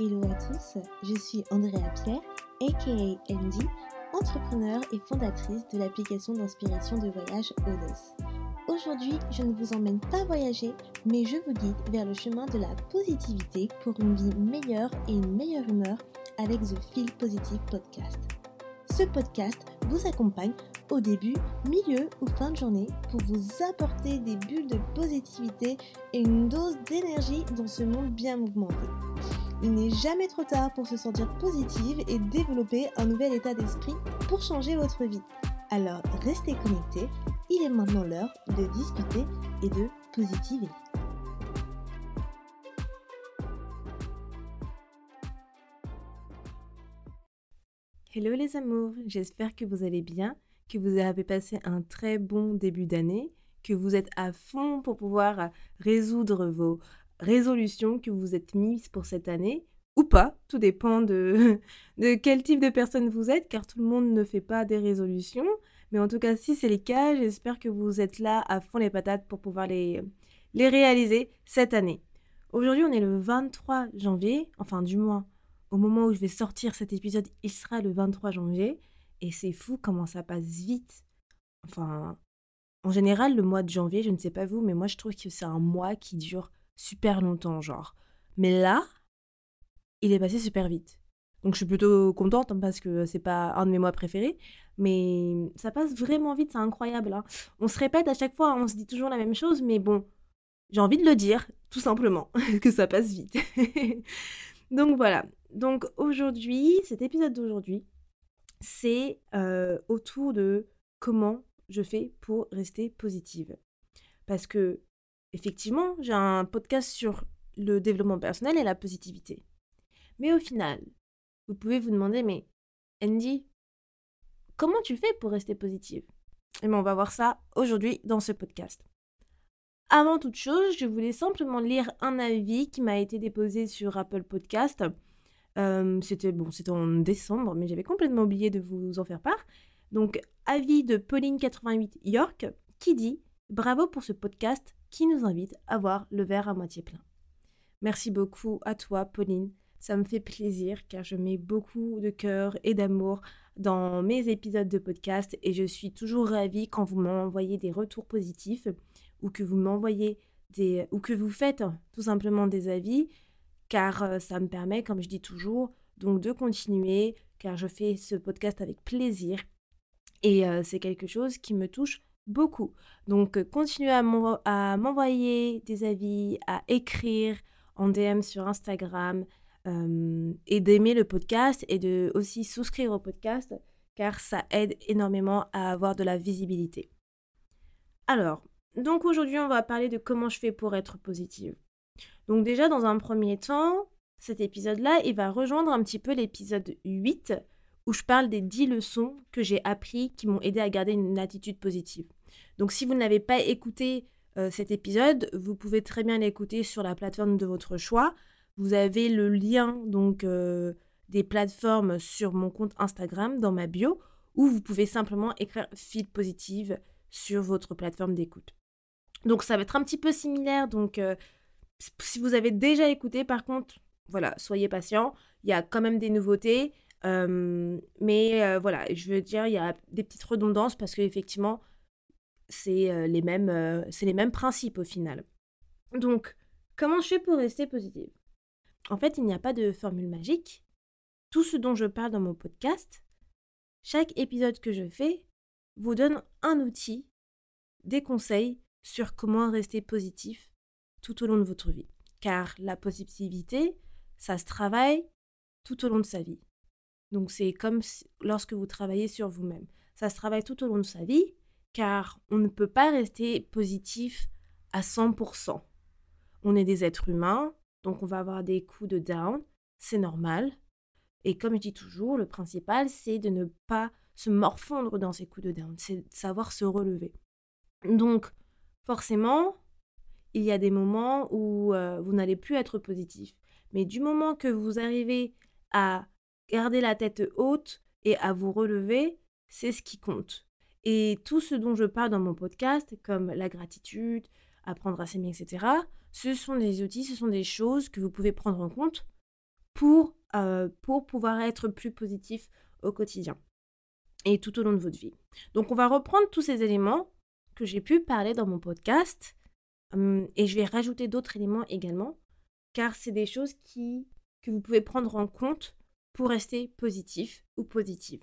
Hello à tous, je suis Andrea Pierre, aka Andy, entrepreneur et fondatrice de l'application d'inspiration de voyage Odos. Aujourd'hui, je ne vous emmène pas voyager, mais je vous guide vers le chemin de la positivité pour une vie meilleure et une meilleure humeur avec The Feel Positive Podcast. Ce podcast vous accompagne au début, milieu ou fin de journée pour vous apporter des bulles de positivité et une dose d'énergie dans ce monde bien mouvementé. Il n'est jamais trop tard pour se sentir positive et développer un nouvel état d'esprit pour changer votre vie. Alors restez connectés, il est maintenant l'heure de discuter et de positiver. Hello les amours, j'espère que vous allez bien, que vous avez passé un très bon début d'année, que vous êtes à fond pour pouvoir résoudre vos résolutions que vous êtes mises pour cette année ou pas, tout dépend de, de quel type de personne vous êtes, car tout le monde ne fait pas des résolutions. Mais en tout cas, si c'est le cas, j'espère que vous êtes là à fond les patates pour pouvoir les, les réaliser cette année. Aujourd'hui, on est le 23 janvier, enfin du moins au moment où je vais sortir cet épisode, il sera le 23 janvier. Et c'est fou comment ça passe vite. Enfin, en général, le mois de janvier, je ne sais pas vous, mais moi je trouve que c'est un mois qui dure super longtemps, genre. Mais là, il est passé super vite. Donc je suis plutôt contente hein, parce que c'est pas un de mes mois préférés, mais ça passe vraiment vite, c'est incroyable. Hein. On se répète à chaque fois, on se dit toujours la même chose, mais bon, j'ai envie de le dire, tout simplement, que ça passe vite. Donc voilà, donc aujourd'hui, cet épisode d'aujourd'hui, c'est euh, autour de comment je fais pour rester positive. Parce que, effectivement, j'ai un podcast sur le développement personnel et la positivité. Mais au final, vous pouvez vous demander, mais Andy, comment tu fais pour rester positive? Et bien, on va voir ça aujourd'hui dans ce podcast. Avant toute chose, je voulais simplement lire un avis qui m'a été déposé sur Apple Podcast c'était bon, c'était en décembre, mais j'avais complètement oublié de vous en faire part. Donc, avis de Pauline88 York qui dit Bravo pour ce podcast qui nous invite à voir le verre à moitié plein. Merci beaucoup à toi, Pauline. Ça me fait plaisir car je mets beaucoup de cœur et d'amour dans mes épisodes de podcast et je suis toujours ravie quand vous m'envoyez des retours positifs ou que vous m'envoyez des ou que vous faites tout simplement des avis car ça me permet, comme je dis toujours, donc de continuer, car je fais ce podcast avec plaisir et c'est quelque chose qui me touche beaucoup. Donc continuez à m'envoyer des avis, à écrire en DM sur Instagram et d'aimer le podcast et de aussi souscrire au podcast car ça aide énormément à avoir de la visibilité. Alors, donc aujourd'hui on va parler de comment je fais pour être positive. Donc déjà, dans un premier temps, cet épisode-là, il va rejoindre un petit peu l'épisode 8, où je parle des 10 leçons que j'ai appris qui m'ont aidé à garder une attitude positive. Donc si vous n'avez pas écouté euh, cet épisode, vous pouvez très bien l'écouter sur la plateforme de votre choix. Vous avez le lien donc euh, des plateformes sur mon compte Instagram dans ma bio, ou vous pouvez simplement écrire fil positive sur votre plateforme d'écoute. Donc ça va être un petit peu similaire, donc euh, si vous avez déjà écouté, par contre, voilà, soyez patient. Il y a quand même des nouveautés. mais voilà, je veux dire, il y a des petites redondances parce qu'effectivement, c'est les, mêmes, c'est les mêmes principes au final. Donc, comment je fais pour rester positive? En fait, il n'y a pas de formule magique. Tout ce dont je parle dans mon podcast, chaque épisode que je fais vous donne un outil, des conseils sur comment rester positif tout au long de votre vie. Car la positivité, ça se travaille tout au long de sa vie. Donc c'est comme lorsque vous travaillez sur vous-même. Ça se travaille tout au long de sa vie, car on ne peut pas rester positif à 100%. On est des êtres humains, donc on va avoir des coups de down, c'est normal. Et comme je dis toujours, le principal, c'est de ne pas se morfondre dans ces coups de down, c'est de savoir se relever. Donc, forcément, il y a des moments où vous n'allez plus être positif. Mais du moment que vous arrivez à garder la tête haute et à vous relever, c'est ce qui compte. Et tout ce dont je parle dans mon podcast, comme la gratitude, apprendre à s'aimer, etc., ce sont des outils, ce sont des choses que vous pouvez prendre en compte pour, pour pouvoir être plus positif au quotidien et tout au long de votre vie. Donc on va reprendre tous ces éléments que j'ai pu parler dans mon podcast et je vais rajouter d'autres éléments également car c'est des choses qui, que vous pouvez prendre en compte pour rester positif ou positive.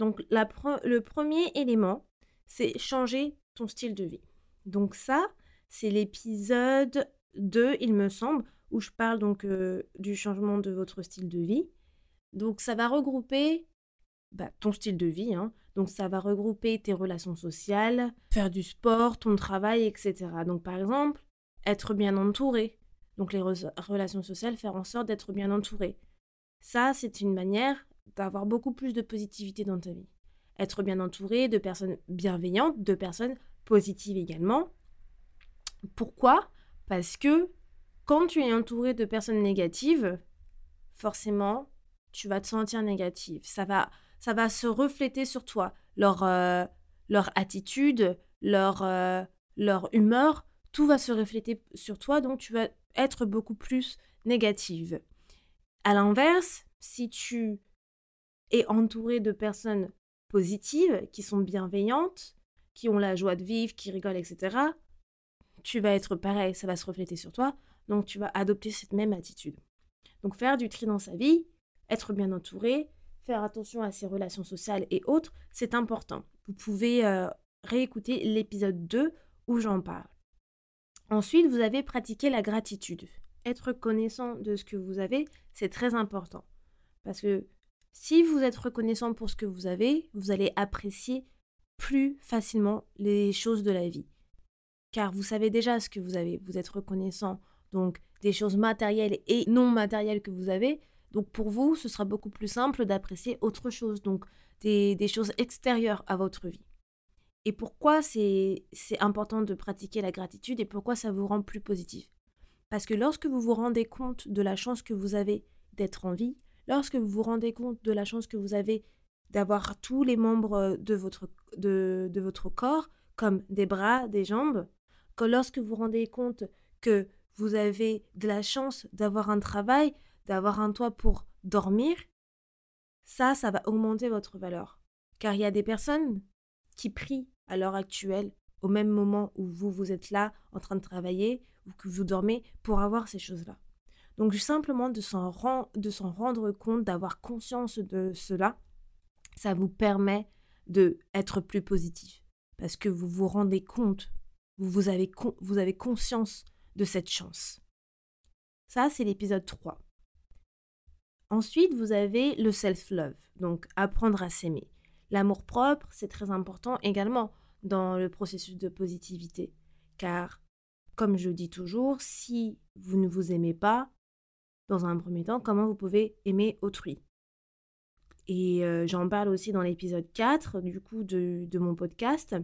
Donc le premier élément, c'est changer ton style de vie. Donc ça, c'est l'épisode 2, il me semble, où je parle donc du changement de votre style de vie. Donc ça va regrouper bah, ton style de vie, hein. donc ça va regrouper tes relations sociales, faire du sport, ton travail, etc. Donc par exemple, être bien entouré. Donc les relations sociales, faire en sorte d'être bien entouré. Ça, c'est une manière d'avoir beaucoup plus de positivité dans ta vie. Être bien entouré de personnes bienveillantes, de personnes positives également. Pourquoi? Parce que quand tu es entouré de personnes négatives, forcément, tu vas te sentir négative. Ça va, ça va se refléter sur toi. Leur, euh, leur attitude, leur, euh, leur humeur, tout va se refléter sur toi, donc tu vas être beaucoup plus négative. À l'inverse, si tu es entouré de personnes positives, qui sont bienveillantes, qui ont la joie de vivre, qui rigolent, etc., tu vas être pareil, ça va se refléter sur toi, donc tu vas adopter cette même attitude. Donc faire du tri dans sa vie, être bien entouré, faire attention à ses relations sociales et autres, c'est important. Vous pouvez euh, réécouter l'épisode 2 où j'en parle. Ensuite, vous avez pratiqué la gratitude. Être reconnaissant de ce que vous avez, c'est très important. Parce que si vous êtes reconnaissant pour ce que vous avez, vous allez apprécier plus facilement les choses de la vie. Car vous savez déjà ce que vous avez. Vous êtes reconnaissant donc des choses matérielles et non matérielles que vous avez. Donc pour vous, ce sera beaucoup plus simple d'apprécier autre chose, donc des, des, choses extérieures à votre vie. Et pourquoi c'est important de pratiquer la gratitude et pourquoi ça vous rend plus positif? Parce que lorsque vous vous rendez compte de la chance que vous avez d'être en vie, lorsque vous vous rendez compte de la chance que vous avez d'avoir tous les membres de votre, corps, comme des bras, des jambes, que lorsque vous vous rendez compte que vous avez de la chance d'avoir un travail, d'avoir un toit pour dormir, ça, ça va augmenter votre valeur. Car il y a des personnes qui prient à l'heure actuelle, au même moment où vous, vous êtes là en train de travailler ou que vous dormez, pour avoir ces choses-là. Donc simplement de s'en, rendre compte, d'avoir conscience de cela, ça vous permet de être plus positif. Parce que vous vous rendez compte, vous, vous, avez, vous avez conscience de cette chance. Ça, c'est l'épisode 3. Ensuite, vous avez le self-love, donc apprendre à s'aimer. L'amour propre, c'est très important également dans le processus de positivité. Car, comme je dis toujours, si vous ne vous aimez pas, dans un premier temps, comment vous pouvez aimer autrui. Et euh, j'en parle aussi dans l'épisode 4 du coup de, mon podcast.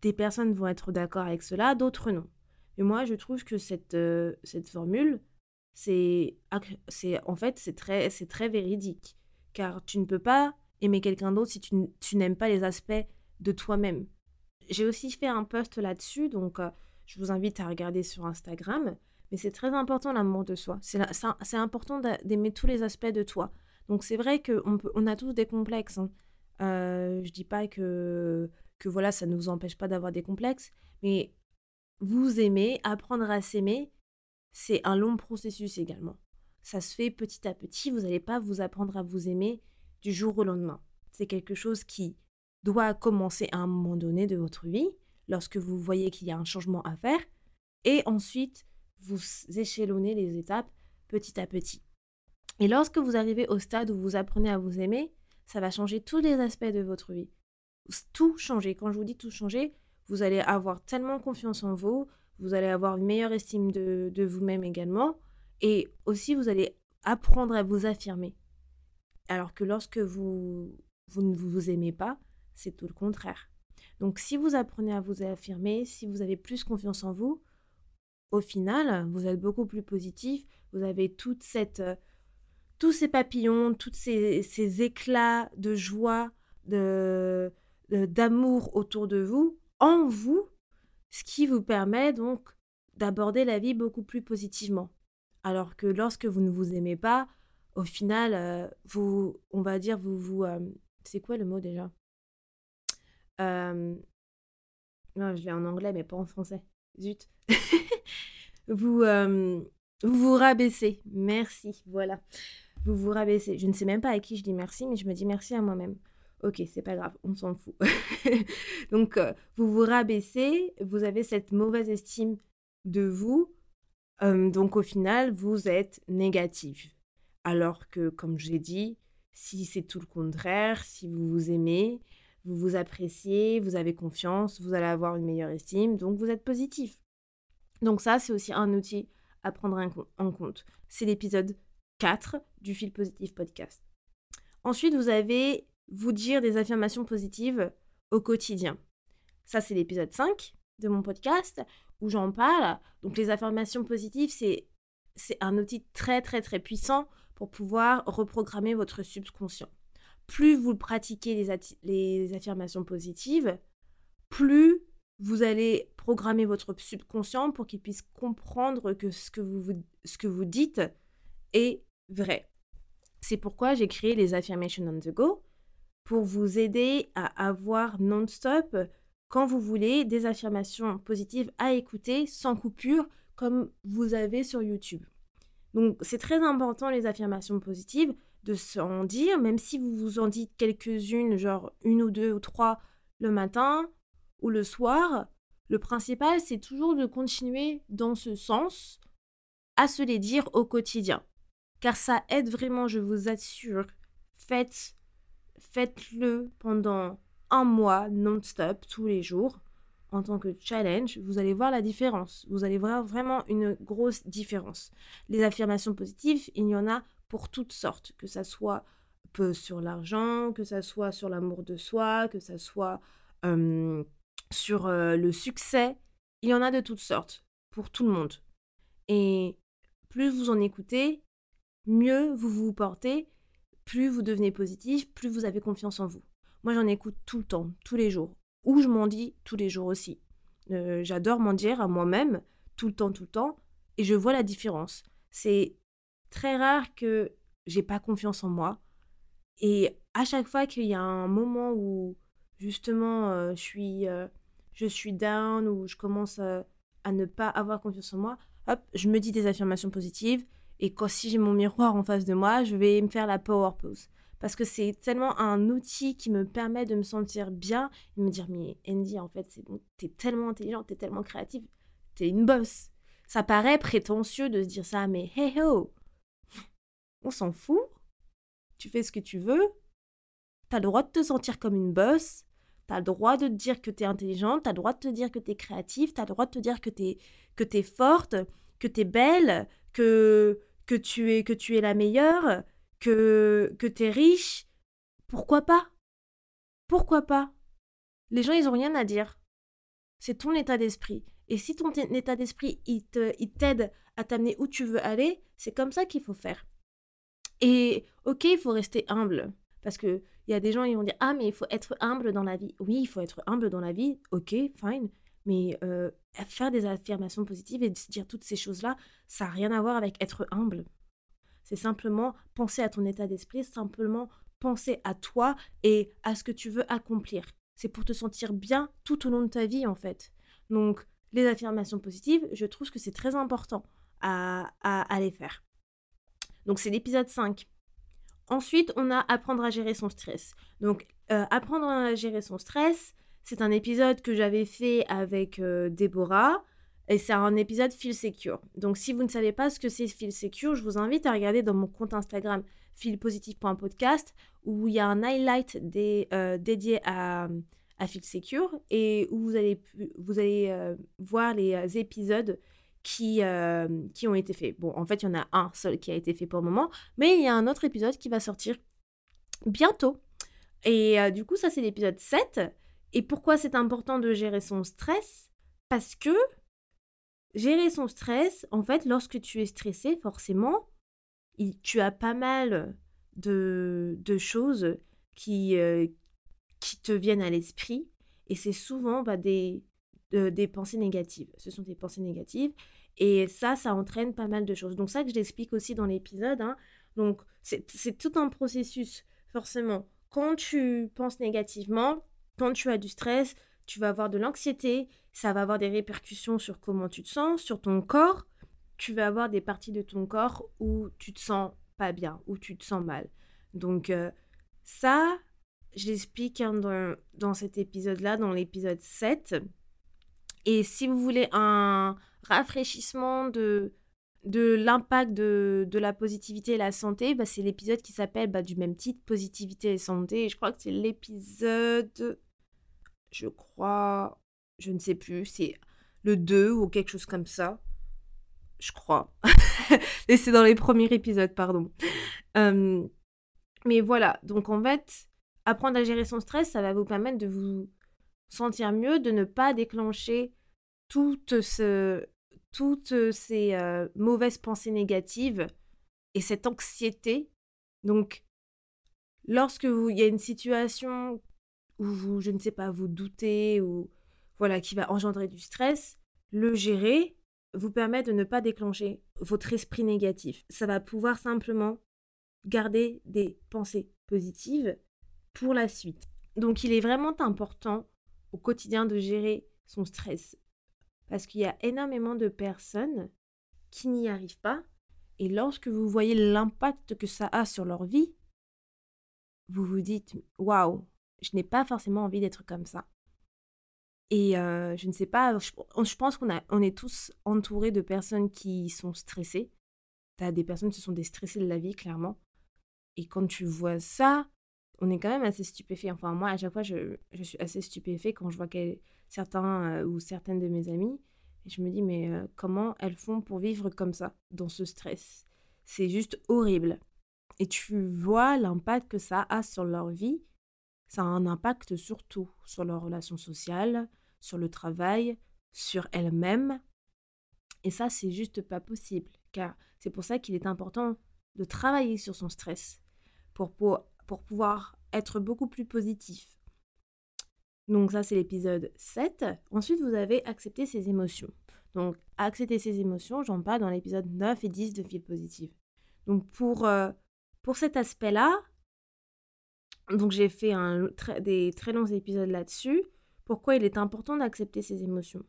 Des personnes vont être d'accord avec cela, d'autres non. Mais moi, je trouve que cette, euh, cette formule, c'est en fait c'est très, très véridique. Car tu ne peux pas aimer quelqu'un d'autre si tu, tu n'aimes pas les aspects de toi-même. J'ai aussi fait un post là-dessus, donc euh, je vous invite à regarder sur Instagram. Mais c'est très important l'amour de soi. C'est important d'aimer tous les aspects de toi. Donc c'est vrai qu'on on a tous des complexes. Hein. Euh, je dis pas que, que voilà, ça ne vous empêche pas d'avoir des complexes, mais vous aimer, apprendre à s'aimer, c'est un long processus également. Ça se fait petit à petit. Vous n'allez pas vous apprendre à vous aimer du jour au lendemain. C'est quelque chose qui doit commencer à un moment donné de votre vie, lorsque vous voyez qu'il y a un changement à faire, et ensuite vous échelonnez les étapes petit à petit. Et lorsque vous arrivez au stade où vous apprenez à vous aimer, ça va changer tous les aspects de votre vie. Tout changer. Quand je vous dis tout changer, vous allez avoir tellement confiance en vous, vous allez avoir une meilleure estime de, vous-même également, et aussi vous allez apprendre à vous affirmer. Alors que lorsque vous, vous ne vous aimez pas, c'est tout le contraire. Donc si vous apprenez à vous affirmer, si vous avez plus confiance en vous, au final, vous êtes beaucoup plus positif, vous avez toute cette, euh, tous ces papillons, tous ces, éclats de joie, de, d'amour autour de vous, en vous, ce qui vous permet donc d'aborder la vie beaucoup plus positivement. Alors que lorsque vous ne vous aimez pas, au final, vous, on va dire, vous vous... c'est quoi le mot déjà? Non, je l'ai en anglais, mais pas en français. Zut. vous, vous vous rabaissez. Merci, voilà. Vous vous rabaissez. Je ne sais même pas à qui je dis merci, mais je me dis merci à moi-même. Ok, c'est pas grave, on s'en fout. Donc, vous vous rabaissez, vous avez cette mauvaise estime de vous. donc, au final, vous êtes négatif. Alors que, comme j'ai dit, si c'est tout le contraire, si vous vous aimez, vous vous appréciez, vous avez confiance, vous allez avoir une meilleure estime, donc vous êtes positif. Donc ça, c'est aussi un outil à prendre en compte. C'est l'épisode 4 du Fil Positif Podcast. Ensuite, vous avez vous dire des affirmations positives au quotidien. Ça, c'est l'épisode 5 de mon podcast où j'en parle. Donc les affirmations positives, c'est c'est un outil très très très puissant pour pouvoir reprogrammer votre subconscient. Plus vous pratiquez les, les affirmations positives, plus vous allez programmer votre subconscient pour qu'il puisse comprendre que ce que vous, dites est vrai. C'est pourquoi j'ai créé les affirmations on the go pour vous aider à avoir non-stop, quand vous voulez, des affirmations positives à écouter sans coupure comme vous avez sur YouTube. Donc c'est très important les affirmations positives de s'en dire, même si vous vous en dites quelques-unes, genre une ou deux ou trois le matin ou le soir. Le principal, c'est toujours de continuer dans ce sens à se les dire au quotidien. Car ça aide vraiment, je vous assure. Faites, faites-le pendant un mois non-stop, tous les jours en tant que challenge, vous allez voir la différence. Vous allez voir vraiment une grosse différence. Les affirmations positives, il y en a pour toutes sortes, que ça soit peu sur l'argent, que ça soit sur l'amour de soi, que ça soit sur le succès. Il y en a de toutes sortes, pour tout le monde. Et plus vous en écoutez, mieux vous vous portez, plus vous devenez positif, plus vous avez confiance en vous. Moi, j'en écoute tout le temps, tous les jours ou je m'en dis tous les jours aussi. Euh, j'adore m'en dire à moi-même tout le temps, tout le temps, et je vois la différence. C'est très rare que j'ai pas confiance en moi. Et à chaque fois qu'il y a un moment où justement euh, je suis euh, je suis down ou je commence à, à, ne pas avoir confiance en moi, hop, je me dis des affirmations positives et quand si j'ai mon miroir en face de moi, je vais me faire la power pose. Parce que c'est tellement un outil qui me permet de me sentir bien et me dire mais Andy en fait c'est bon t'es tellement intelligente t'es tellement créative t'es une boss ça paraît prétentieux de se dire ça mais hey ho! On s'en fout. Tu fais ce que tu veux. T'as le droit de te sentir comme une boss t'as le droit de te dire que t'es intelligente t'as le droit de te dire que t'es créative t'as le droit de te dire que t'es que t'es forte que t'es belle que que tu es que tu es la meilleure que, que tu es riche, pourquoi pas? Pourquoi pas? Les gens, ils n'ont rien à dire. C'est ton état d'esprit. Et si ton état d'esprit, il t'aide à t'amener où tu veux aller, c'est comme ça qu'il faut faire. Et ok, il faut rester humble. Parce qu'il y a des gens, ils vont dire Ah, mais il faut être humble dans la vie. Oui, il faut être humble dans la vie. Ok, fine. Mais euh, faire des affirmations positives et dire toutes ces choses-là, ça n'a rien à voir avec être humble. C'est simplement penser à ton état d'esprit, simplement penser à toi et à ce que tu veux accomplir. C'est pour te sentir bien tout au long de ta vie en fait. Donc les affirmations positives, je trouve que c'est très important à, à, les faire. Donc c'est l'épisode 5. Ensuite, on a apprendre à gérer son stress. Donc euh, apprendre à gérer son stress, c'est un épisode que j'avais fait avec euh, Déborah. Et c'est un épisode Feel Secure. Donc si vous ne savez pas ce que c'est Feel Secure, je vous invite à regarder dans mon compte Instagram feelpositive.podcast où il y a un highlight euh, dédié à, à Feel Secure et où vous allez, vous allez euh, voir les épisodes qui, qui ont été faits. Bon, en fait, il y en a un seul qui a été fait pour le moment, mais il y a un autre épisode qui va sortir bientôt. Et du coup, ça, c'est l'épisode 7. Et pourquoi c'est important de gérer son stress? Parce que Gérer son stress, en fait, lorsque tu es stressé, forcément, tu as pas mal de, choses qui, euh, qui te viennent à l'esprit. Et c'est souvent bah, des, des pensées négatives. Ce sont des pensées négatives. Et ça, ça entraîne pas mal de choses. Donc ça que je l'explique aussi dans l'épisode. hein. Donc c'est tout un processus, forcément. Quand tu penses négativement, quand tu as du stress, tu vas avoir de l'anxiété, ça va avoir des répercussions sur comment tu te sens, sur ton corps. Tu vas avoir des parties de ton corps où tu te sens pas bien, où tu te sens mal. Donc euh, ça, je l'explique hein, dans, dans cet épisode-là, dans l'épisode 7. Et si vous voulez un rafraîchissement de, de l'impact de, de la positivité et la santé, bah, c'est l'épisode qui s'appelle bah, du même titre, Positivité et santé. Je crois que c'est l'épisode, je crois, je ne sais plus, c'est le 2 ou quelque chose comme ça. Je crois. et c'est dans les premiers épisodes, pardon. Euh, mais voilà, donc en fait, apprendre à gérer son stress, ça va vous permettre de vous sentir mieux, de ne pas déclencher toutes, ce, toutes ces euh, mauvaises pensées négatives et cette anxiété. Donc, lorsque vous, il y a une situation où vous, je ne sais pas, vous doutez ou voilà, qui va engendrer du stress, le gérer vous permet de ne pas déclencher votre esprit négatif. Ça va pouvoir simplement garder des pensées positives pour la suite. Donc il est vraiment important au quotidien de gérer son stress parce qu'il y a énormément de personnes qui n'y arrivent pas et lorsque vous voyez l'impact que ça a sur leur vie, vous vous dites waouh, je n'ai pas forcément envie d'être comme ça. Et euh, je ne sais pas, je, pense qu'on on est tous entourés de personnes qui sont stressées. Tu as des personnes qui sont des stressées de la vie, clairement. Et quand tu vois ça, on est quand même assez stupéfait. Enfin, moi, à chaque fois, je, je suis assez stupéfait quand je vois certains euh, ou certaines de mes amies. Et je me dis, mais euh, comment elles font pour vivre comme ça, dans ce stress? C'est juste horrible. Et tu vois l'impact que ça a sur leur vie. Ça a un impact surtout sur leurs relations sociales, sur le travail, sur elles-mêmes. Et ça, c'est juste pas possible. Car c'est pour ça qu'il est important de travailler sur son stress pour, pour, pour pouvoir être beaucoup plus positif. Donc ça, c'est l'épisode 7. Ensuite, vous avez accepté ses émotions. Donc, accepter ses émotions, j'en parle dans l'épisode 9 et 10 de Fil Positive. Donc, pour, euh, pour cet aspect-là, j'ai fait des très longs épisodes là-dessus. Pourquoi il est important d'accepter ses émotions?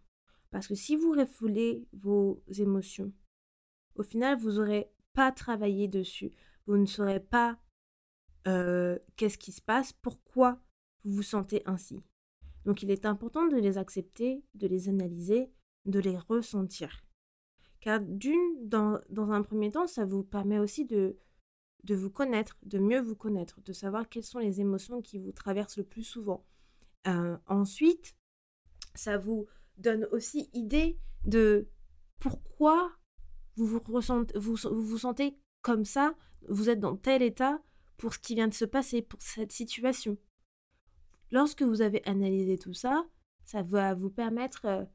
Parce que si vous refoulez vos émotions, au final, vous n'aurez pas travaillé dessus. Vous ne saurez pas euh, qu'est-ce qui se passe, pourquoi vous vous sentez ainsi. Donc il est important de les accepter, de les analyser, de les ressentir. Car d'une, dans, un premier temps, ça vous permet aussi de, vous connaître, de mieux vous connaître, de savoir quelles sont les émotions qui vous traversent le plus souvent. Euh, ensuite, ça vous donne aussi idée de pourquoi vous vous, ressentez, vous vous sentez comme ça, vous êtes dans tel état pour ce qui vient de se passer, pour cette situation. Lorsque vous avez analysé tout ça, ça va vous permettre euh,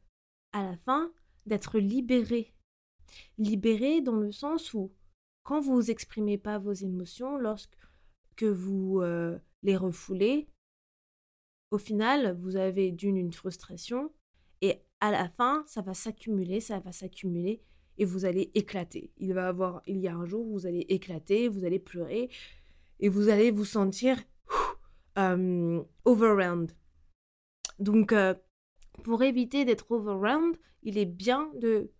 à la fin d'être libéré. Libéré dans le sens où quand vous n'exprimez pas vos émotions, lorsque que vous euh, les refoulez, au final, vous avez d'une une frustration et à la fin, ça va s'accumuler, ça va s'accumuler et vous allez éclater. Il va avoir il y a un jour où vous allez éclater, vous allez pleurer et vous allez vous sentir euh, overwhelmed. Donc euh, pour éviter d'être overwhelmed, il est bien de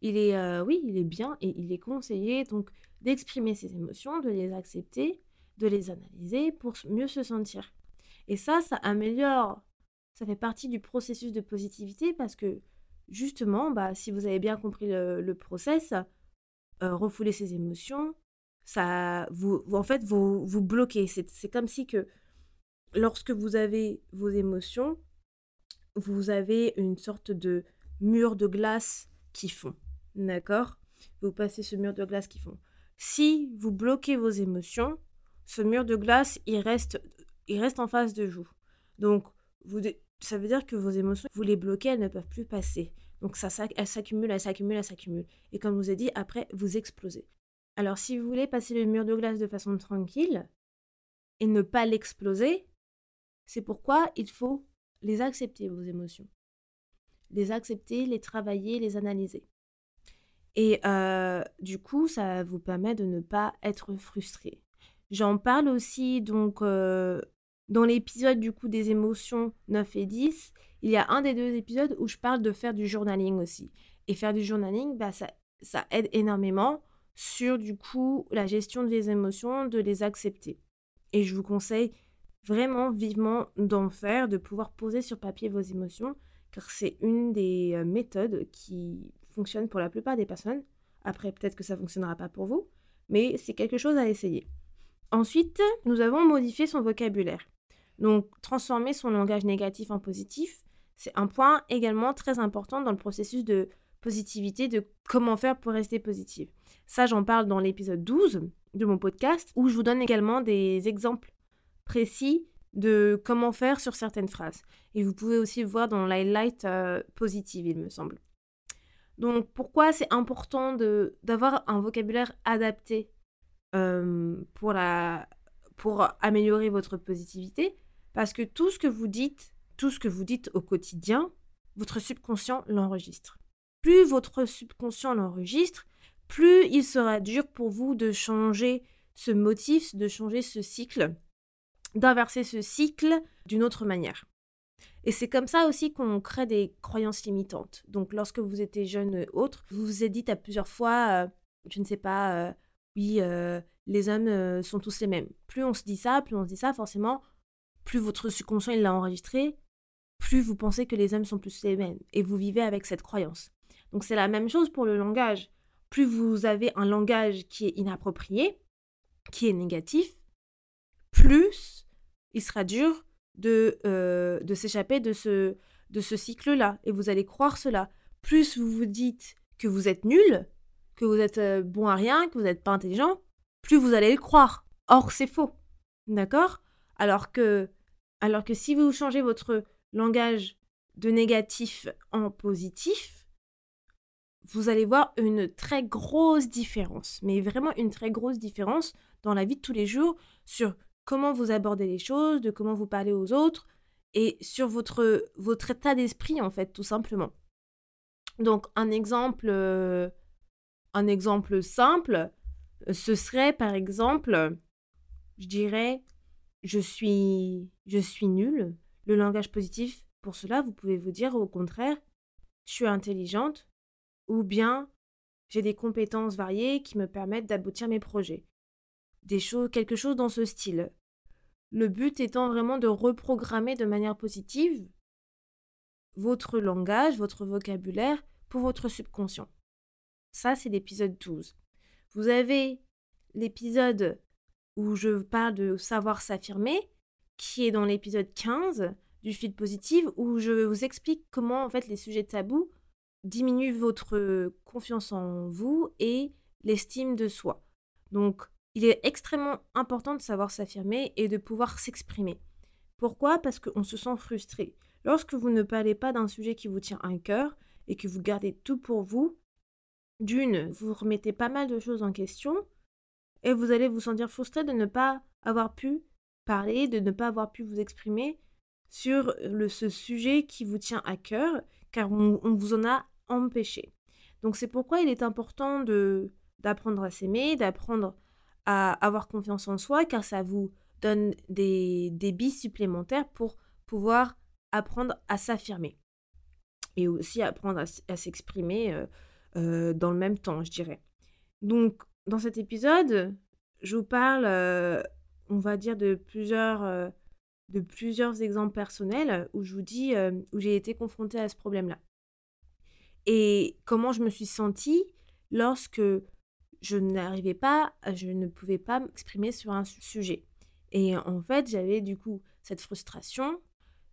il est euh, oui, il est bien et il est conseillé donc d'exprimer ses émotions, de les accepter, de les analyser pour mieux se sentir. Et ça, ça améliore, ça fait partie du processus de positivité parce que justement, bah, si vous avez bien compris le, le process, euh, refouler ses émotions, ça vous, en fait, vous, vous bloquez. C'est comme si que lorsque vous avez vos émotions, vous avez une sorte de mur de glace qui fond. D'accord? Vous passez ce mur de glace qui fond. Si vous bloquez vos émotions, ce mur de glace, il reste, il reste en face de vous. Donc, vous, ça veut dire que vos émotions, vous les bloquez, elles ne peuvent plus passer. Donc, ça, ça elles s'accumulent, elles s'accumulent, elles s'accumulent. Et comme je vous ai dit, après, vous explosez. Alors, si vous voulez passer le mur de glace de façon tranquille et ne pas l'exploser, c'est pourquoi il faut les accepter, vos émotions. Les accepter, les travailler, les analyser. Et du coup, ça vous permet de ne pas être frustré. J'en parle aussi donc dans l'épisode du coup des émotions 9 et 10. Il y a un des deux épisodes où je parle de faire du journaling aussi. Et faire du journaling, bah, ça, ça aide énormément sur du coup la gestion des émotions, de les accepter. Et je vous conseille vraiment vivement d'en faire, de pouvoir poser sur papier vos émotions, car c'est une des méthodes qui fonctionne pour la plupart des personnes. Après, peut-être que ça ne fonctionnera pas pour vous, mais c'est quelque chose à essayer. Ensuite, nous avons modifié son vocabulaire. Donc, transformer son langage négatif en positif, c'est un point également très important dans le processus de positivité, de comment faire pour rester positive. Ça, j'en parle dans l'épisode 12 de mon podcast, où je vous donne également des exemples précis de comment faire sur certaines phrases. Et vous pouvez aussi voir dans l'highlight euh, positive, il me semble. Donc pourquoi c'est important d'avoir un vocabulaire adapté euh, pour, la, pour améliorer votre positivité? Parce que tout ce que vous dites, tout ce que vous dites au quotidien, votre subconscient l'enregistre. Plus votre subconscient l'enregistre, plus il sera dur pour vous de changer ce motif, de changer ce cycle, d'inverser ce cycle d'une autre manière. Et c'est comme ça aussi qu'on crée des croyances limitantes. Donc lorsque vous étiez jeune autre, vous vous êtes dit à plusieurs fois, euh, je ne sais pas, euh, oui, euh, les hommes sont tous les mêmes. Plus on se dit ça, plus on se dit ça, forcément, plus votre subconscient l'a enregistré, plus vous pensez que les hommes sont tous les mêmes. Et vous vivez avec cette croyance. Donc c'est la même chose pour le langage. Plus vous avez un langage qui est inapproprié, qui est négatif, plus il sera dur de, euh, s'échapper de ce, de ce cycle-là. Et vous allez croire cela. Plus vous vous dites que vous êtes nul, que vous êtes euh, bon à rien, que vous n'êtes pas intelligent, plus vous allez le croire. Or, c'est faux. D'accord? Alors que, alors que si vous changez votre langage de négatif en positif, vous allez voir une très grosse différence, mais vraiment une très grosse différence dans la vie de tous les jours sur comment vous abordez les choses, de comment vous parlez aux autres et sur votre, votre état d'esprit en fait, tout simplement. Donc un exemple, euh, un exemple simple, euh, ce serait par exemple, je dirais, je suis, je suis nul. Le langage positif, pour cela, vous pouvez vous dire au contraire, je suis intelligente ou bien j'ai des compétences variées qui me permettent d'aboutir mes projets des choses, quelque chose dans ce style. Le but étant vraiment de reprogrammer de manière positive votre langage, votre vocabulaire pour votre subconscient. Ça, c'est l'épisode 12. Vous avez l'épisode où je parle de savoir s'affirmer, qui est dans l'épisode 15 du fil positive, où je vous explique comment en les sujets tabous diminuent votre confiance en vous et l'estime de soi. Donc, il est extrêmement important de savoir s'affirmer et de pouvoir s'exprimer. Pourquoi? Parce qu'on se sent frustré. Lorsque vous ne parlez pas d'un sujet qui vous tient à cœur et que vous gardez tout pour vous, d'une, vous remettez pas mal de choses en question et vous allez vous sentir frustré de ne pas avoir pu parler, de ne pas avoir pu vous exprimer sur ce sujet qui vous tient à cœur, car on vous en a empêché. Donc c'est pourquoi il est important de d'apprendre à s'aimer, d'apprendre à avoir confiance en soi car ça vous donne des, des billes supplémentaires pour pouvoir apprendre à s'affirmer et aussi apprendre à, s'exprimer euh, euh, dans le même temps, je dirais. Donc, dans cet épisode, je vous parle, euh, on va dire, de plusieurs, de plusieurs exemples personnels où je vous dis où j'ai été confrontée à ce problème-là. Et comment je me suis sentie lorsque je n'arrivais pas, je ne pouvais pas m'exprimer sur un sujet. Et en fait, j'avais du coup cette frustration,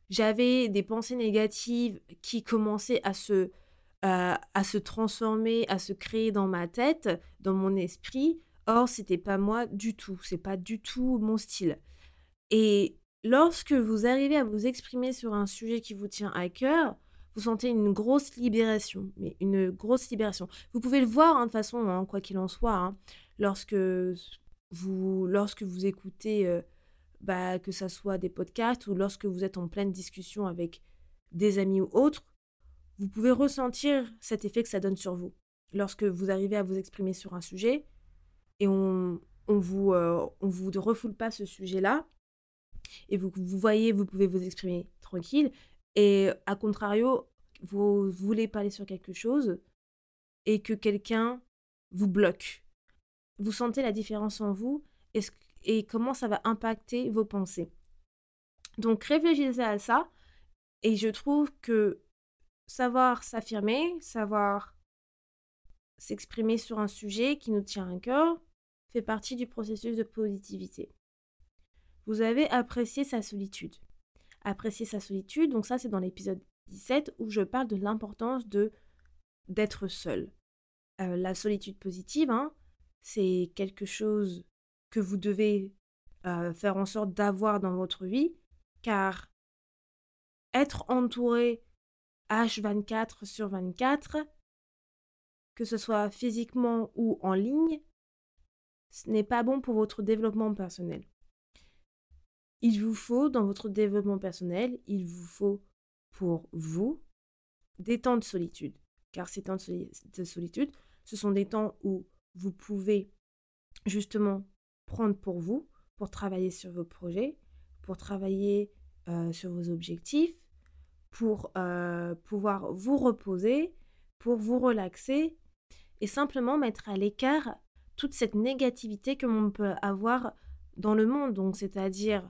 j'avais des pensées négatives qui commençaient à se, à se transformer, à se créer dans ma tête, dans mon esprit. Or, c'était pas moi du tout, c'est pas du tout mon style. Et lorsque vous arrivez à vous exprimer sur un sujet qui vous tient à cœur, vous sentez une grosse libération, mais une grosse libération. Vous pouvez le voir hein, de façon, hein, quoi qu'il en soit, hein. lorsque, vous, lorsque vous écoutez, euh, bah, que ce soit des podcasts ou lorsque vous êtes en pleine discussion avec des amis ou autres, vous pouvez ressentir cet effet que ça donne sur vous. lorsque vous arrivez à vous exprimer sur un sujet et on on vous, euh, vous refoule pas ce sujet-là et vous vous voyez, vous pouvez vous exprimer tranquille et à contrario, vous voulez parler sur quelque chose et que quelqu'un vous bloque. Vous sentez la différence en vous et, comment ça va impacter vos pensées. Donc réfléchissez à ça et je trouve que savoir s'affirmer, savoir s'exprimer sur un sujet qui nous tient à cœur fait partie du processus de positivité. Vous avez apprécié sa solitude. Apprécier sa solitude, donc ça c'est dans l'épisode 17 où je parle de l'importance de d'être seul. Euh, la solitude positive, hein, c'est quelque chose que vous devez euh, faire en sorte d'avoir dans votre vie, car être entouré H24 sur 24, que ce soit physiquement ou en ligne, ce n'est pas bon pour votre développement personnel. Il vous faut, dans votre développement personnel, il vous faut pour vous des temps de solitude. Car ces temps de solitude, ce sont des temps où vous pouvez justement prendre pour vous, pour travailler sur vos projets, pour travailler euh, sur vos objectifs, pour euh, pouvoir vous reposer, pour vous relaxer et simplement mettre à l'écart toute cette négativité que l'on peut avoir dans le monde. Donc, c'est-à-dire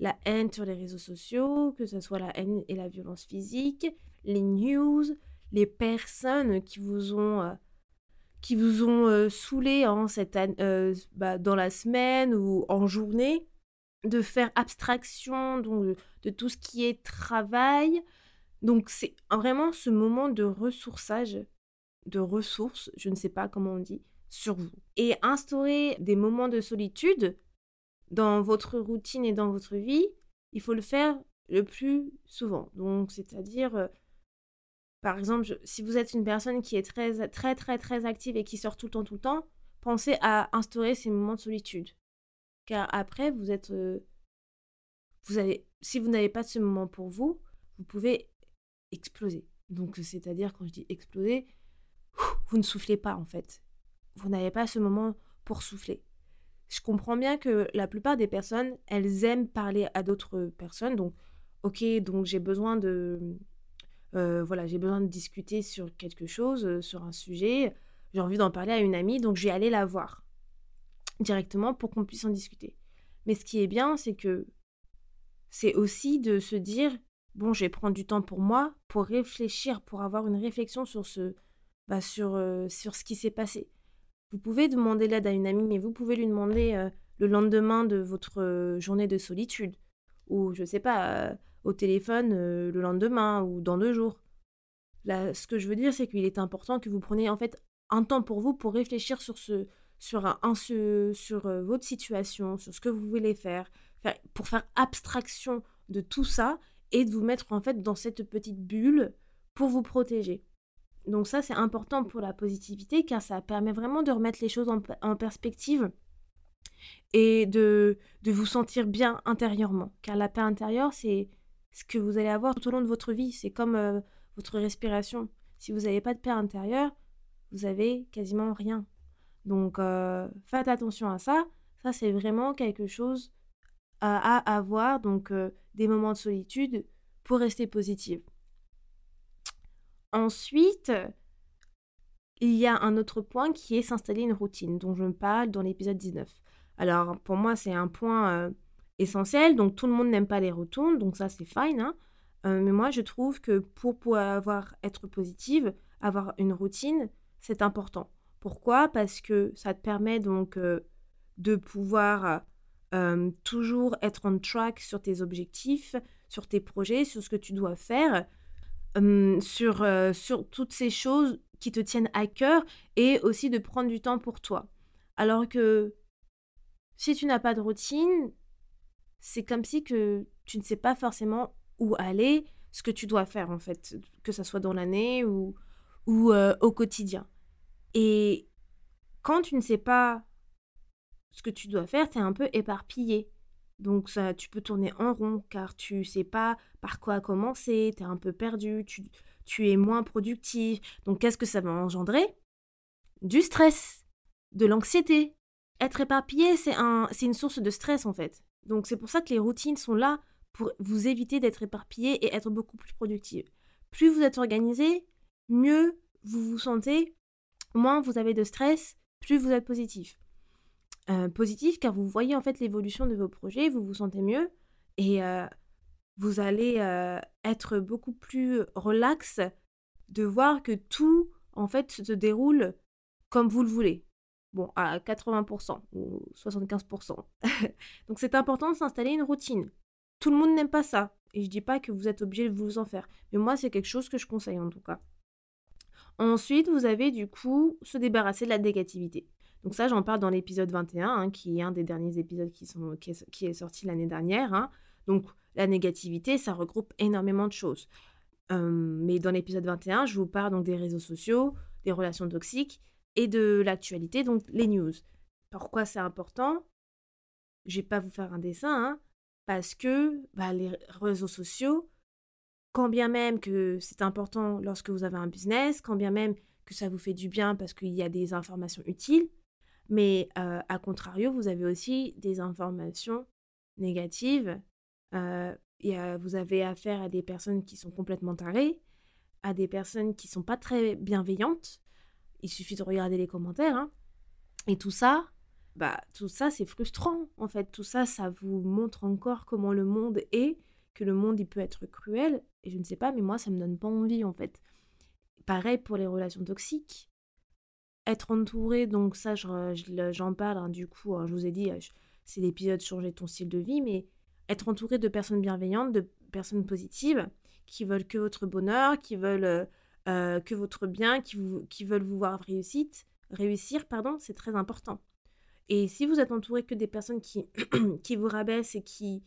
la haine sur les réseaux sociaux, que ce soit la haine et la violence physique, les news, les personnes qui vous ont, euh, qui vous ont euh, saoulé cette, euh, bah, dans la semaine ou en journée, de faire abstraction donc, de tout ce qui est travail. Donc c'est vraiment ce moment de ressourçage, de ressources, je ne sais pas comment on dit, sur vous. Et instaurer des moments de solitude dans votre routine et dans votre vie, il faut le faire le plus souvent. Donc, c'est-à-dire, euh, par exemple, si vous êtes une personne qui est très, très, très, très active et qui sort tout le temps, tout le temps, pensez à instaurer ces moments de solitude. Car après, vous êtes. Euh, vous allez, si vous n'avez pas ce moment pour vous, vous pouvez exploser. Donc, c'est-à-dire, quand je dis exploser, vous ne soufflez pas en fait vous n'avez pas ce moment pour souffler. Je comprends bien que la plupart des personnes, elles aiment parler à d'autres personnes. Donc, ok, donc j'ai besoin de, euh, voilà, j'ai besoin de discuter sur quelque chose, euh, sur un sujet. J'ai envie d'en parler à une amie, donc je vais aller la voir directement pour qu'on puisse en discuter. Mais ce qui est bien, c'est que c'est aussi de se dire bon, je vais prendre du temps pour moi, pour réfléchir, pour avoir une réflexion sur ce, bah, sur, euh, sur ce qui s'est passé. Vous pouvez demander l'aide à une amie, mais vous pouvez lui demander euh, le lendemain de votre euh, journée de solitude. Ou, je ne sais pas, euh, au téléphone le lendemain ou dans deux jours. Ce que je veux dire, c'est qu'il est important que vous preniez en fait un temps pour vous pour réfléchir sur, ce, sur, un, sur votre situation, sur ce que vous voulez faire, faire, pour faire abstraction de tout ça et de vous mettre en fait dans cette petite bulle pour vous protéger. Donc ça, c'est important pour la positivité car ça permet vraiment de remettre les choses en, perspective et de, de, vous sentir bien intérieurement. Car la paix intérieure, c'est ce que vous allez avoir tout au long de votre vie. C'est comme euh, votre respiration. Si vous n'avez pas de paix intérieure, vous avez quasiment rien. Donc euh, faites attention à ça. Ça, c'est vraiment quelque chose à, avoir. Donc euh, des moments de solitude pour rester positive. Ensuite, il y a un autre point qui est s'installer une routine, dont je me parle dans l'épisode 19. Alors, pour moi, c'est un point euh, essentiel. Donc, tout le monde n'aime pas les retournes, donc ça, c'est fine. Hein. Euh, mais moi, je trouve que pour pouvoir être positive, avoir une routine, c'est important. Pourquoi? Parce que ça te permet donc euh, de pouvoir toujours être on track sur tes objectifs, sur tes projets, sur ce que tu dois faire sur, sur toutes ces choses qui te tiennent à cœur et aussi de prendre du temps pour toi. Alors que si tu n'as pas de routine, c'est comme si que tu ne sais pas forcément où aller, ce que tu dois faire en fait, que ce soit dans l'année ou, ou au quotidien. Et quand tu ne sais pas ce que tu dois faire, tu es un peu éparpillé. Donc ça, tu peux tourner en rond car tu sais pas par quoi commencer, tu es un peu perdu, tu, tu es moins productif. Donc qu'est-ce que ça va engendrer? Du stress, de l'anxiété. Être éparpillé, c'est un, une source de stress en fait. Donc c'est pour ça que les routines sont là pour vous éviter d'être éparpillé et être beaucoup plus productif. Plus vous êtes organisé, mieux vous vous sentez, moins vous avez de stress, plus vous êtes positif. Euh, positif car vous voyez en fait l'évolution de vos projets, vous vous sentez mieux et euh, vous allez euh, être beaucoup plus relax de voir que tout en fait se déroule comme vous le voulez. Bon, à 80% ou 75%. Donc c'est important de s'installer une routine. Tout le monde n'aime pas ça. Et je dis pas que vous êtes obligé de vous en faire. Mais moi, c'est quelque chose que je conseille en tout cas. Ensuite, vous avez du coup se débarrasser de la négativité. Donc ça, j'en parle dans l'épisode 21, hein, qui est un des derniers épisodes qui, sont, qui, est, sorti l'année dernière. Hein. Donc la négativité, ça regroupe énormément de choses. mais dans l'épisode 21, je vous parle donc des réseaux sociaux, des relations toxiques et de l'actualité, donc les news. Pourquoi c'est important? Je vais pas vous faire un dessin, hein, parce que bah, les réseaux sociaux, quand bien même que c'est important lorsque vous avez un business, quand bien même que ça vous fait du bien parce qu'il y a des informations utiles, mais à contrario, vous avez aussi des informations négatives. Vous avez affaire à des personnes qui sont complètement tarées, à des personnes qui sont pas très bienveillantes. Il suffit de regarder les commentaires. Hein. Et tout ça, bah, tout ça, c'est frustrant, en fait. Tout ça, ça vous montre encore comment le monde est, que le monde, il peut être cruel. Et je ne sais pas, mais moi, ça me donne pas envie, en fait. Pareil pour les relations toxiques. Être entouré, donc ça, j'en parle, hein, du coup, hein, je vous ai dit, c'est l'épisode Changer ton style de vie, mais être entouré de personnes bienveillantes, de personnes positives, qui veulent que votre bonheur, qui veulent euh, euh, que votre bien, qui, veulent vous voir réussir, pardon, c'est très important. Et si vous êtes entouré que des personnes qui, qui vous rabaissent et qui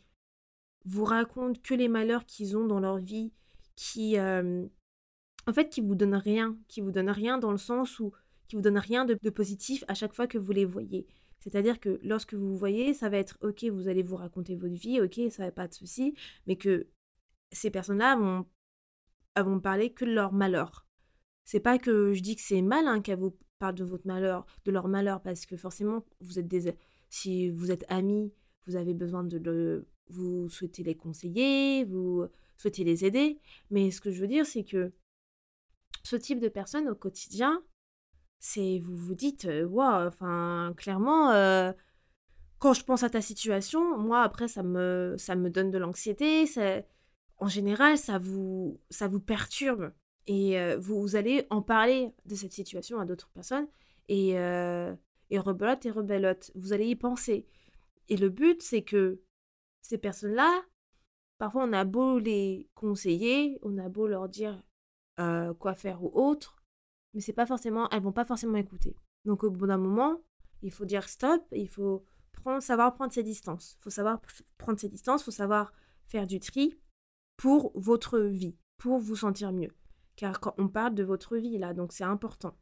vous racontent que les malheurs qu'ils ont dans leur vie, qui, euh, en fait, qui vous donnent rien, qui vous donnent rien dans le sens où, qui vous donnent rien de, positif à chaque fois que vous les voyez. C'est-à-dire que lorsque vous vous voyez, ça va être ok, vous allez vous raconter votre vie, ok, ça va pas de souci, mais que ces personnes-là vont, vont parler que de leur malheur. C'est pas que je dis que c'est mal hein, qu'elles vous parlent de votre malheur, de leur malheur, parce que forcément, vous êtes des, si vous êtes amis, vous avez besoin de le, vous souhaitez les conseiller, vous souhaitez les aider. Mais ce que je veux dire, c'est que ce type de personnes au quotidien, c'est vous vous dites, waouh, enfin, clairement, quand je pense à ta situation, moi, après, ça me, ça me donne de l'anxiété. En général, ça vous, ça vous perturbe. Et vous, allez en parler de cette situation à d'autres personnes. Et, et rebelote et rebelote. Vous allez y penser. Et le but, c'est que ces personnes-là, parfois on a beau les conseiller, on a beau leur dire quoi faire ou autre, mais c'est pas forcément, elles vont pas forcément écouter. Donc au bout d'un moment, il faut dire stop, il faut savoir prendre ses distances. Il faut savoir prendre ses distances, il faut savoir faire du tri pour votre vie, pour vous sentir mieux. Car quand on parle de votre vie là, donc c'est important.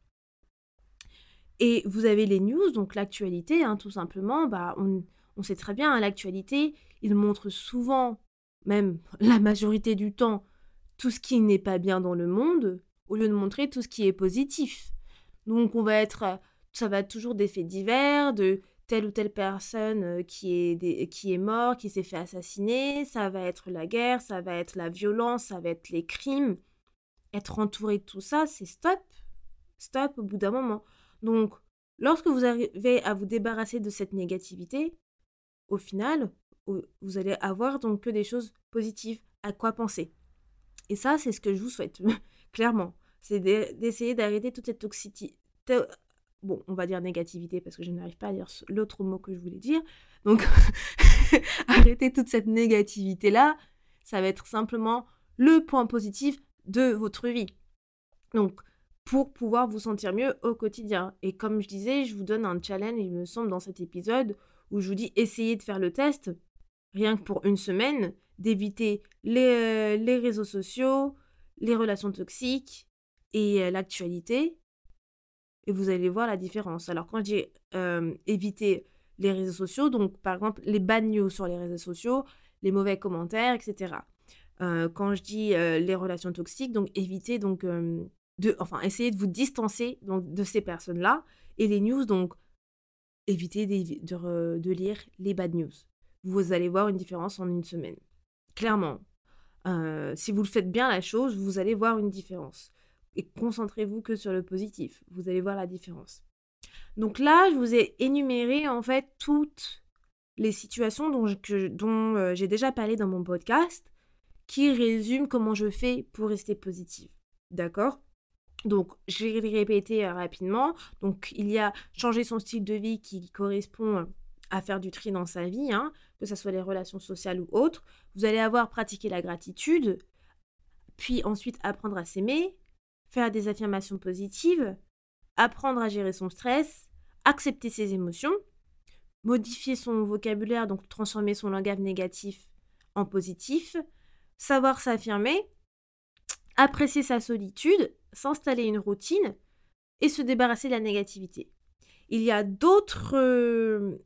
Et vous avez les news, donc l'actualité, hein, tout simplement, bah, on, on sait très bien, hein, l'actualité, il montre souvent, même la majorité du temps, tout ce qui n'est pas bien dans le monde, au lieu de montrer tout ce qui est positif. Donc on va être, ça va être toujours des faits divers, de telle ou telle personne euh, qui est, qui est mort, qui s'est fait assassiner, ça va être la guerre, ça va être la violence, ça va être les crimes. Être entouré de tout ça, c'est stop. Stop au bout d'un moment. Donc, lorsque vous arrivez à vous débarrasser de cette négativité, au final, vous allez avoir donc que des choses positives à quoi penser? Et ça, c'est ce que je vous souhaite. clairement. C'est d'essayer d'arrêter toute cette toxicité. Bon, on va dire négativité parce que je n'arrive pas à dire l'autre mot que je voulais dire. Donc, arrêter toute cette négativité-là, ça va être simplement le point positif de votre vie. Donc, pour pouvoir vous sentir mieux au quotidien. Et comme je disais, je vous donne un challenge, il me semble, dans cet épisode, où je vous dis essayez de faire le test, rien que pour une semaine, d'éviter les, les réseaux sociaux, les relations toxiques et l'actualité. Et vous allez voir la différence. Alors quand j'ai évité les réseaux sociaux, donc par exemple les bad news sur les réseaux sociaux, les mauvais commentaires, etc. quand je dis les relations toxiques, donc éviter donc de, enfin, essayez de vous distancer donc, de ces personnes-là. Et les news, donc, évitez de, de, lire les bad news. Vous allez voir une différence en une semaine. Clairement. Euh, si vous le faites bien la chose, vous allez voir une différence. Et concentrez-vous que sur le positif. Vous allez voir la différence. Donc là, je vous ai énuméré en fait toutes les situations dont, euh, j'ai déjà parlé dans mon podcast qui résument comment je fais pour rester positive. D'accord? Donc, je vais répéter euh, rapidement. Donc, il y a changer son style de vie qui correspond euh, à faire du tri dans sa vie, hein, que ce soit les relations sociales ou autres. Vous allez avoir pratiqué la gratitude, puis ensuite apprendre à s'aimer, faire des affirmations positives, apprendre à gérer son stress, accepter ses émotions, modifier son vocabulaire, donc transformer son langage négatif en positif, savoir s'affirmer, apprécier sa solitude, s'installer une routine et se débarrasser de la négativité. Il y a d'autres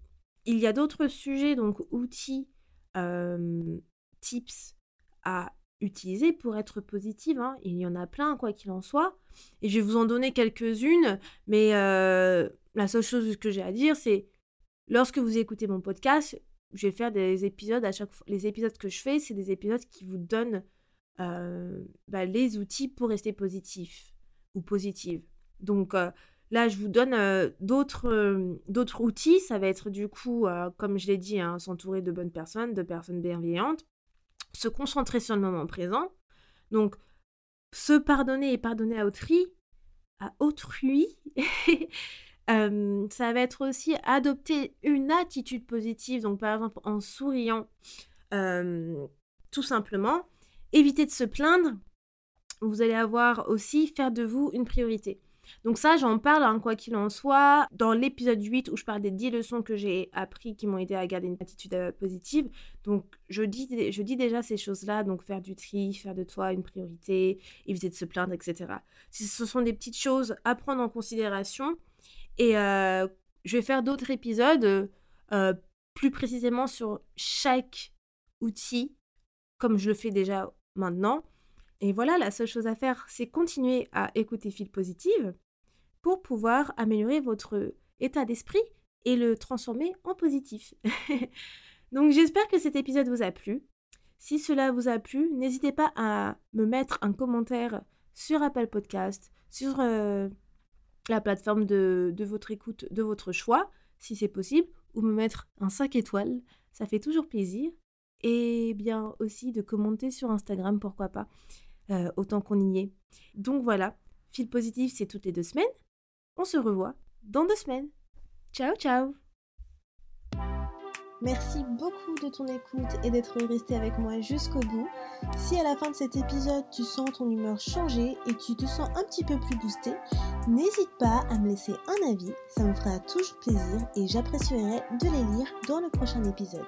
il y a d'autres sujets donc outils euh, tips à utiliser pour être positive. Hein. Il y en a plein quoi qu'il en soit et je vais vous en donner quelques-unes mais euh, la seule chose que j'ai à dire c'est lorsque vous écoutez mon podcast je vais faire des épisodes à chaque fois les épisodes que je fais c'est des épisodes qui vous donnent euh, bah, les outils pour rester positif ou positive. Donc euh, là, je vous donne d'autres d'autres outils. Ça va être du coup, comme je l'ai dit, hein, s'entourer de bonnes personnes, de personnes bienveillantes, se concentrer sur le moment présent. Donc, se pardonner et pardonner à autrui, à autrui. ça va être aussi adopter une attitude positive, donc par exemple en souriant, tout simplement. Évitez de se plaindre. Vous allez avoir aussi faire de vous une priorité. Donc ça, j'en parle, hein, quoi qu'il en soit, dans l'épisode 8 où je parle des 10 leçons que j'ai appris qui m'ont aidé à garder une attitude euh, positive. Donc je dis, je dis déjà ces choses-là, donc faire du tri, faire de toi une priorité, éviter de se plaindre, etc. Ce sont des petites choses à prendre en considération. Et euh, je vais faire d'autres épisodes euh, plus précisément sur chaque outil, comme je le fais déjà maintenant. Et voilà, la seule chose à faire, c'est continuer à écouter Fil Positive pour pouvoir améliorer votre état d'esprit et le transformer en positif. Donc j'espère que cet épisode vous a plu. Si cela vous a plu, n'hésitez pas à me mettre un commentaire sur Apple Podcast, sur euh, la plateforme de, de, votre écoute, de votre choix, si c'est possible, ou me mettre un 5 étoiles. Ça fait toujours plaisir et bien aussi de commenter sur Instagram, pourquoi pas, euh, autant qu'on y est. Donc voilà, fil positif, c'est toutes les deux semaines. On se revoit dans deux semaines. Ciao, ciao Merci beaucoup de ton écoute et d'être resté avec moi jusqu'au bout. Si à la fin de cet épisode tu sens ton humeur changer et tu te sens un petit peu plus boosté, n'hésite pas à me laisser un avis, ça me fera toujours plaisir et j'apprécierai de les lire dans le prochain épisode.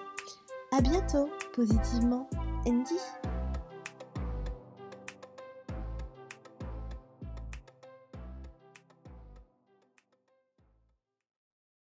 A bientôt, positivement, Andy.